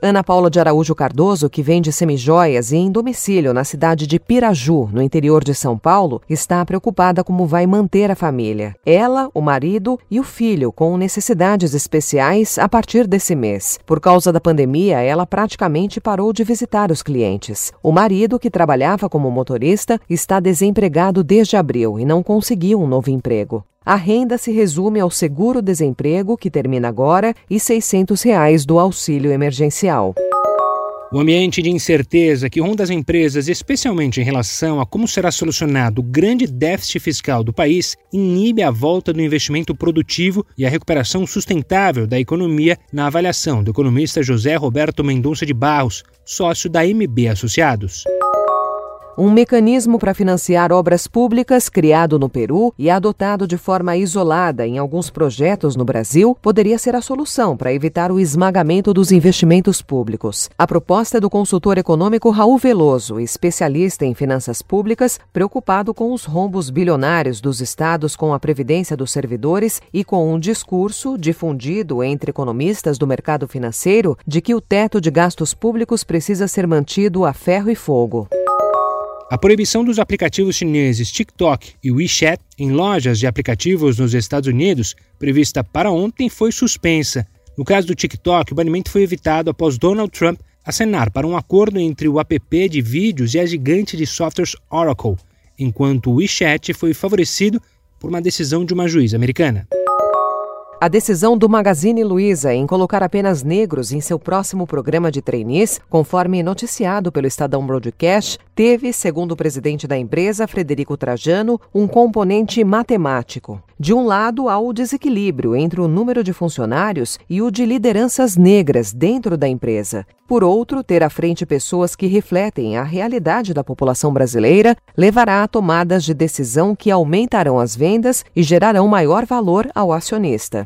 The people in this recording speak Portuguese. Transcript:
Ana Paula de Araújo Cardoso, que vende semijoias e em domicílio na cidade de Piraju, no interior de São Paulo, está preocupada como vai manter a família. Ela, o marido e o filho com necessidades especiais a partir desse mês. Por causa da pandemia, ela praticamente parou de visitar os clientes. O marido, que trabalhava como motorista, está desempregado desde abril e não conseguiu um novo emprego. A renda se resume ao seguro-desemprego, que termina agora, e 600 reais do auxílio emergencial. O ambiente de incerteza que ronda as empresas, especialmente em relação a como será solucionado o grande déficit fiscal do país, inibe a volta do investimento produtivo e a recuperação sustentável da economia, na avaliação do economista José Roberto Mendonça de Barros, sócio da MB Associados. Um mecanismo para financiar obras públicas criado no Peru e adotado de forma isolada em alguns projetos no Brasil poderia ser a solução para evitar o esmagamento dos investimentos públicos. A proposta é do consultor econômico Raul Veloso, especialista em finanças públicas, preocupado com os rombos bilionários dos estados com a previdência dos servidores e com um discurso difundido entre economistas do mercado financeiro de que o teto de gastos públicos precisa ser mantido a ferro e fogo. A proibição dos aplicativos chineses TikTok e WeChat em lojas de aplicativos nos Estados Unidos, prevista para ontem, foi suspensa. No caso do TikTok, o banimento foi evitado após Donald Trump acenar para um acordo entre o app de vídeos e a gigante de softwares Oracle, enquanto o WeChat foi favorecido por uma decisão de uma juíza americana. A decisão do Magazine Luiza em colocar apenas negros em seu próximo programa de trainees, conforme noticiado pelo Estadão Broadcast, teve, segundo o presidente da empresa, Frederico Trajano, um componente matemático. De um lado, há o desequilíbrio entre o número de funcionários e o de lideranças negras dentro da empresa. Por outro, ter à frente pessoas que refletem a realidade da população brasileira levará a tomadas de decisão que aumentarão as vendas e gerarão maior valor ao acionista.